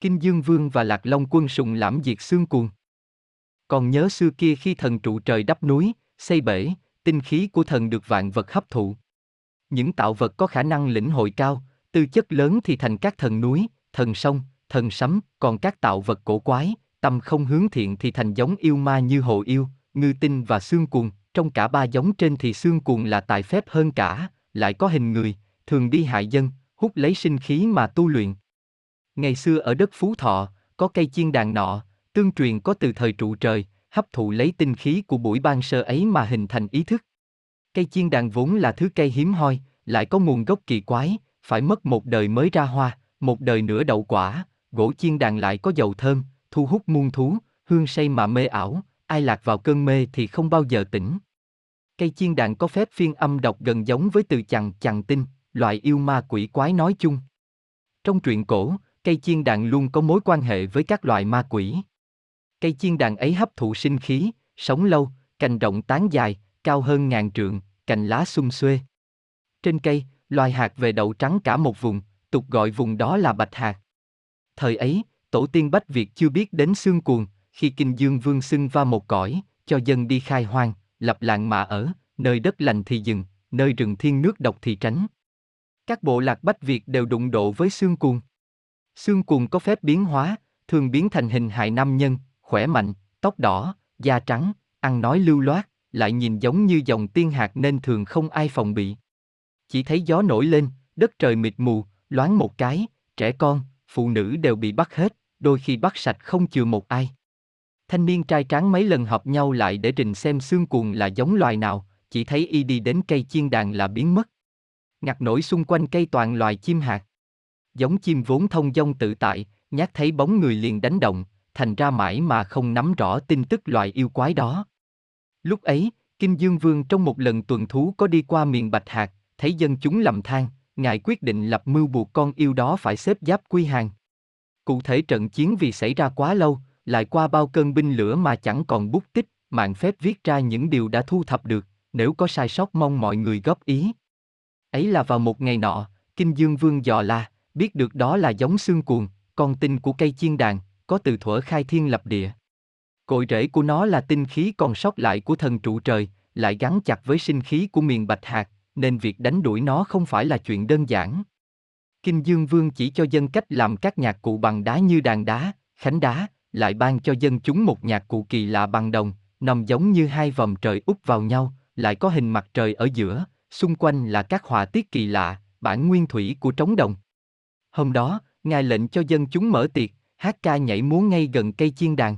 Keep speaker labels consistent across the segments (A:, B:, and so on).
A: Kinh Dương Vương và Lạc Long quân sùng lãm diệt xương cuồng. Còn nhớ xưa kia khi thần trụ trời đắp núi, xây bể, tinh khí của thần được vạn vật hấp thụ. Những tạo vật có khả năng lĩnh hội cao, tư chất lớn thì thành các thần núi, thần sông, thần sấm, còn các tạo vật cổ quái, tâm không hướng thiện thì thành giống yêu ma như hồ yêu, ngư tinh và xương cuồng, trong cả ba giống trên thì xương cuồng là tài phép hơn cả, lại có hình người, thường đi hại dân, hút lấy sinh khí mà tu luyện. Ngày xưa ở đất Phú Thọ, có cây chiên đàn nọ, tương truyền có từ thời trụ trời, hấp thụ lấy tinh khí của buổi ban sơ ấy mà hình thành ý thức. Cây chiên đàn vốn là thứ cây hiếm hoi, lại có nguồn gốc kỳ quái, phải mất một đời mới ra hoa, một đời nữa đậu quả, gỗ chiên đàn lại có dầu thơm, thu hút muôn thú, hương say mà mê ảo, ai lạc vào cơn mê thì không bao giờ tỉnh. Cây chiên đàn có phép phiên âm đọc gần giống với từ chằng chằng tinh, loại yêu ma quỷ quái nói chung. Trong truyện cổ, cây chiên đàn luôn có mối quan hệ với các loại ma quỷ. Cây chiên đàn ấy hấp thụ sinh khí, sống lâu, cành rộng tán dài, cao hơn ngàn trượng, cành lá xum xuê. Trên cây, loài hạt về đậu trắng cả một vùng, tục gọi vùng đó là bạch hạt. Thời ấy, tổ tiên Bách Việt chưa biết đến xương cuồng, khi Kinh Dương Vương xưng va một cõi, cho dân đi khai hoang, lập làng mà ở, nơi đất lành thì dừng, nơi rừng thiên nước độc thì tránh. Các bộ lạc Bách Việt đều đụng độ với xương cuồng. Xương cuồng có phép biến hóa, thường biến thành hình hài nam nhân, khỏe mạnh, tóc đỏ, da trắng, ăn nói lưu loát, lại nhìn giống như dòng tiên hạt nên thường không ai phòng bị. Chỉ thấy gió nổi lên, đất trời mịt mù, loáng một cái, trẻ con, phụ nữ đều bị bắt hết, đôi khi bắt sạch không chừa một ai. Thanh niên trai tráng mấy lần họp nhau lại để trình xem xương cuồng là giống loài nào, chỉ thấy y đi đến cây chiên đàn là biến mất. Ngặt nổi xung quanh cây toàn loài chim hạt. Giống chim vốn thông dong tự tại, nhát thấy bóng người liền đánh động, thành ra mãi mà không nắm rõ tin tức loài yêu quái đó. Lúc ấy, Kinh Dương Vương trong một lần tuần thú có đi qua miền Bạch Hạc, thấy dân chúng lầm than, ngài quyết định lập mưu buộc con yêu đó phải xếp giáp quy hàng. Cụ thể trận chiến vì xảy ra quá lâu, lại qua bao cơn binh lửa mà chẳng còn bút tích, mạng phép viết ra những điều đã thu thập được, nếu có sai sót mong mọi người góp ý. Ấy là vào một ngày nọ, Kinh Dương Vương dò la, biết được đó là giống xương cuồng, con tinh của cây chiên đàn, có từ thuở khai thiên lập địa. Cội rễ của nó là tinh khí còn sót lại của thần trụ trời, lại gắn chặt với sinh khí của miền Bạch Hạc, nên việc đánh đuổi nó không phải là chuyện đơn giản. Kinh Dương Vương chỉ cho dân cách làm các nhạc cụ bằng đá như đàn đá, khánh đá, lại ban cho dân chúng một nhạc cụ kỳ lạ bằng đồng, nằm giống như hai vòng trời úp vào nhau, lại có hình mặt trời ở giữa, xung quanh là các họa tiết kỳ lạ, bản nguyên thủy của trống đồng. Hôm đó, Ngài lệnh cho dân chúng mở tiệc, hát ca nhảy múa ngay gần cây chiên đàn.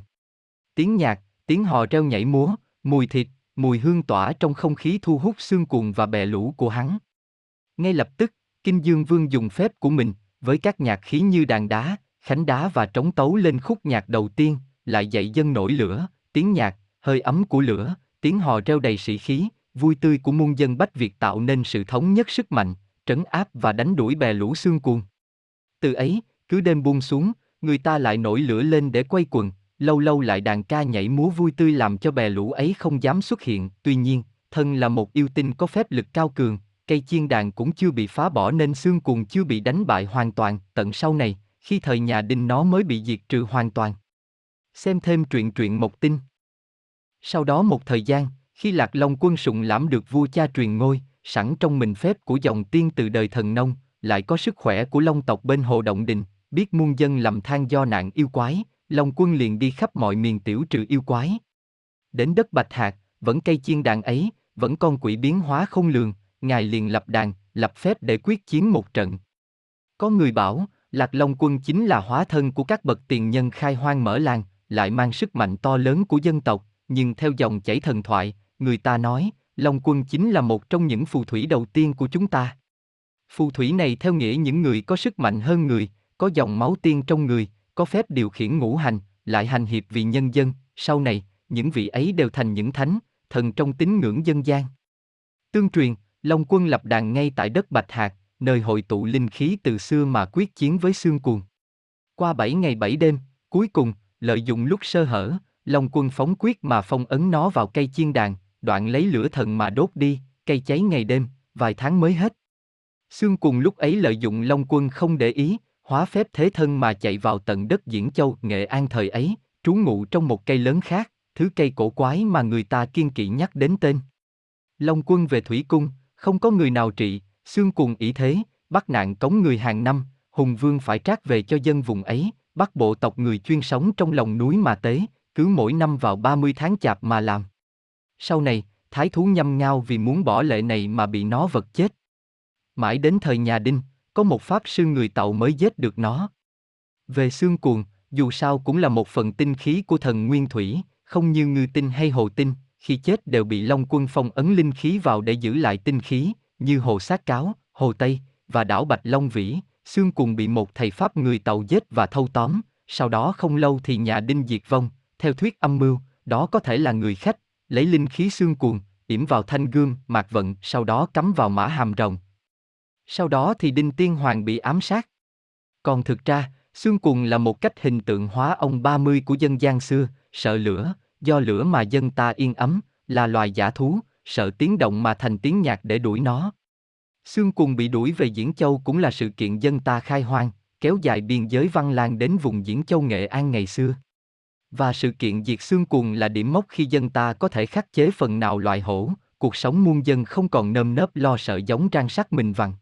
A: Tiếng nhạc, tiếng hò reo nhảy múa, mùi thịt, mùi hương tỏa trong không khí thu hút xương cuồng và bè lũ của hắn. Ngay lập tức, Kinh Dương Vương dùng phép của mình, với các nhạc khí như đàn đá, khánh đá và trống tấu lên khúc nhạc đầu tiên, lại dạy dân nổi lửa, tiếng nhạc, hơi ấm của lửa, tiếng hò reo đầy sĩ khí, vui tươi của muôn dân Bách Việt tạo nên sự thống nhất sức mạnh, trấn áp và đánh đuổi bè lũ xương cuồng. Từ ấy, cứ đêm buông xuống, người ta lại nổi lửa lên để quay quần, lâu lâu lại đàn ca nhảy múa vui tươi làm cho bè lũ ấy không dám xuất hiện. Tuy nhiên, thân là một yêu tinh có phép lực cao cường, cây chiên đàn cũng chưa bị phá bỏ nên xương cuồng chưa bị đánh bại hoàn toàn. Tận sau này, khi thời nhà Đinh nó mới bị diệt trừ hoàn toàn. Xem thêm truyện truyện Mộc Tinh. Sau đó một thời gian, khi Lạc Long quân sụng lãm được vua cha truyền ngôi, sẵn trong mình phép của dòng tiên từ đời thần nông, lại có sức khỏe của Long tộc bên Hồ Động Đình, biết muôn dân làm than do nạn yêu quái, Long quân liền đi khắp mọi miền tiểu trừ yêu quái. Đến đất Bạch Hạc, vẫn cây chiên đàn ấy, vẫn con quỷ biến hóa không lường, ngài liền lập đàn, lập phép để quyết chiến một trận. Có người bảo, Lạc Long quân chính là hóa thân của các bậc tiền nhân khai hoang mở làng, lại mang sức mạnh to lớn của dân tộc, nhưng theo dòng chảy thần thoại, người ta nói, Long quân chính là một trong những phù thủy đầu tiên của chúng ta. Phù thủy này theo nghĩa những người có sức mạnh hơn người, có dòng máu tiên trong người, có phép điều khiển ngũ hành, lại hành hiệp vì nhân dân, sau này, những vị ấy đều thành những thánh, thần trong tín ngưỡng dân gian. Tương truyền, Long quân lập đàn ngay tại đất Bạch Hạc, nơi hội tụ linh khí từ xưa mà quyết chiến với xương cuồng. Qua bảy ngày bảy đêm, cuối cùng, lợi dụng lúc sơ hở, Long quân phóng quyết mà phong ấn nó vào cây chiên đàn, đoạn lấy lửa thần mà đốt đi, cây cháy ngày đêm, vài tháng mới hết. Xương cùng lúc ấy lợi dụng Long quân không để ý, hóa phép thế thân mà chạy vào tận đất Diễn Châu, Nghệ An thời ấy, trú ngụ trong một cây lớn khác, thứ cây cổ quái mà người ta kiên kỵ nhắc đến tên. Long quân về thủy cung, không có người nào trị, xương cùng ý thế, bắt nạn cống người hàng năm, hùng vương phải trác về cho dân vùng ấy, bắt bộ tộc người chuyên sống trong lòng núi mà tế, cứ mỗi năm vào 30 tháng chạp mà làm. Sau này, thái thú nhâm ngao vì muốn bỏ lệ này mà bị nó vật chết. Mãi đến thời nhà Đinh, có một pháp sư người Tàu mới giết được nó. Về xương cuồng, dù sao cũng là một phần tinh khí của thần nguyên thủy, không như ngư tinh hay hồ tinh, khi chết đều bị Long quân phong ấn linh khí vào để giữ lại tinh khí, như hồ sát cáo, hồ Tây, và đảo Bạch Long Vĩ, xương cuồng bị một thầy Pháp người Tàu giết và thâu tóm, sau đó không lâu thì nhà Đinh diệt vong, theo thuyết âm mưu, đó có thể là người khách, lấy linh khí xương cuồng, yểm vào thanh gương, mạc vận, sau đó cắm vào mã hàm rồng. Sau đó thì Đinh Tiên Hoàng bị ám sát. Còn thực ra, xương cuồng là một cách hình tượng hóa ông 30 của dân gian xưa, sợ lửa, do lửa mà dân ta yên ấm, là loài giả thú, sợ tiếng động mà thành tiếng nhạc để đuổi nó. Xương cuồng bị đuổi về Diễn Châu cũng là sự kiện dân ta khai hoang, kéo dài biên giới văn lang đến vùng Diễn Châu Nghệ An ngày xưa. Và sự kiện diệt xương cuồng là điểm mốc khi dân ta có thể khắc chế phần nào loại hổ, cuộc sống muôn dân không còn nơm nớp lo sợ giống trang sắc mình vằn.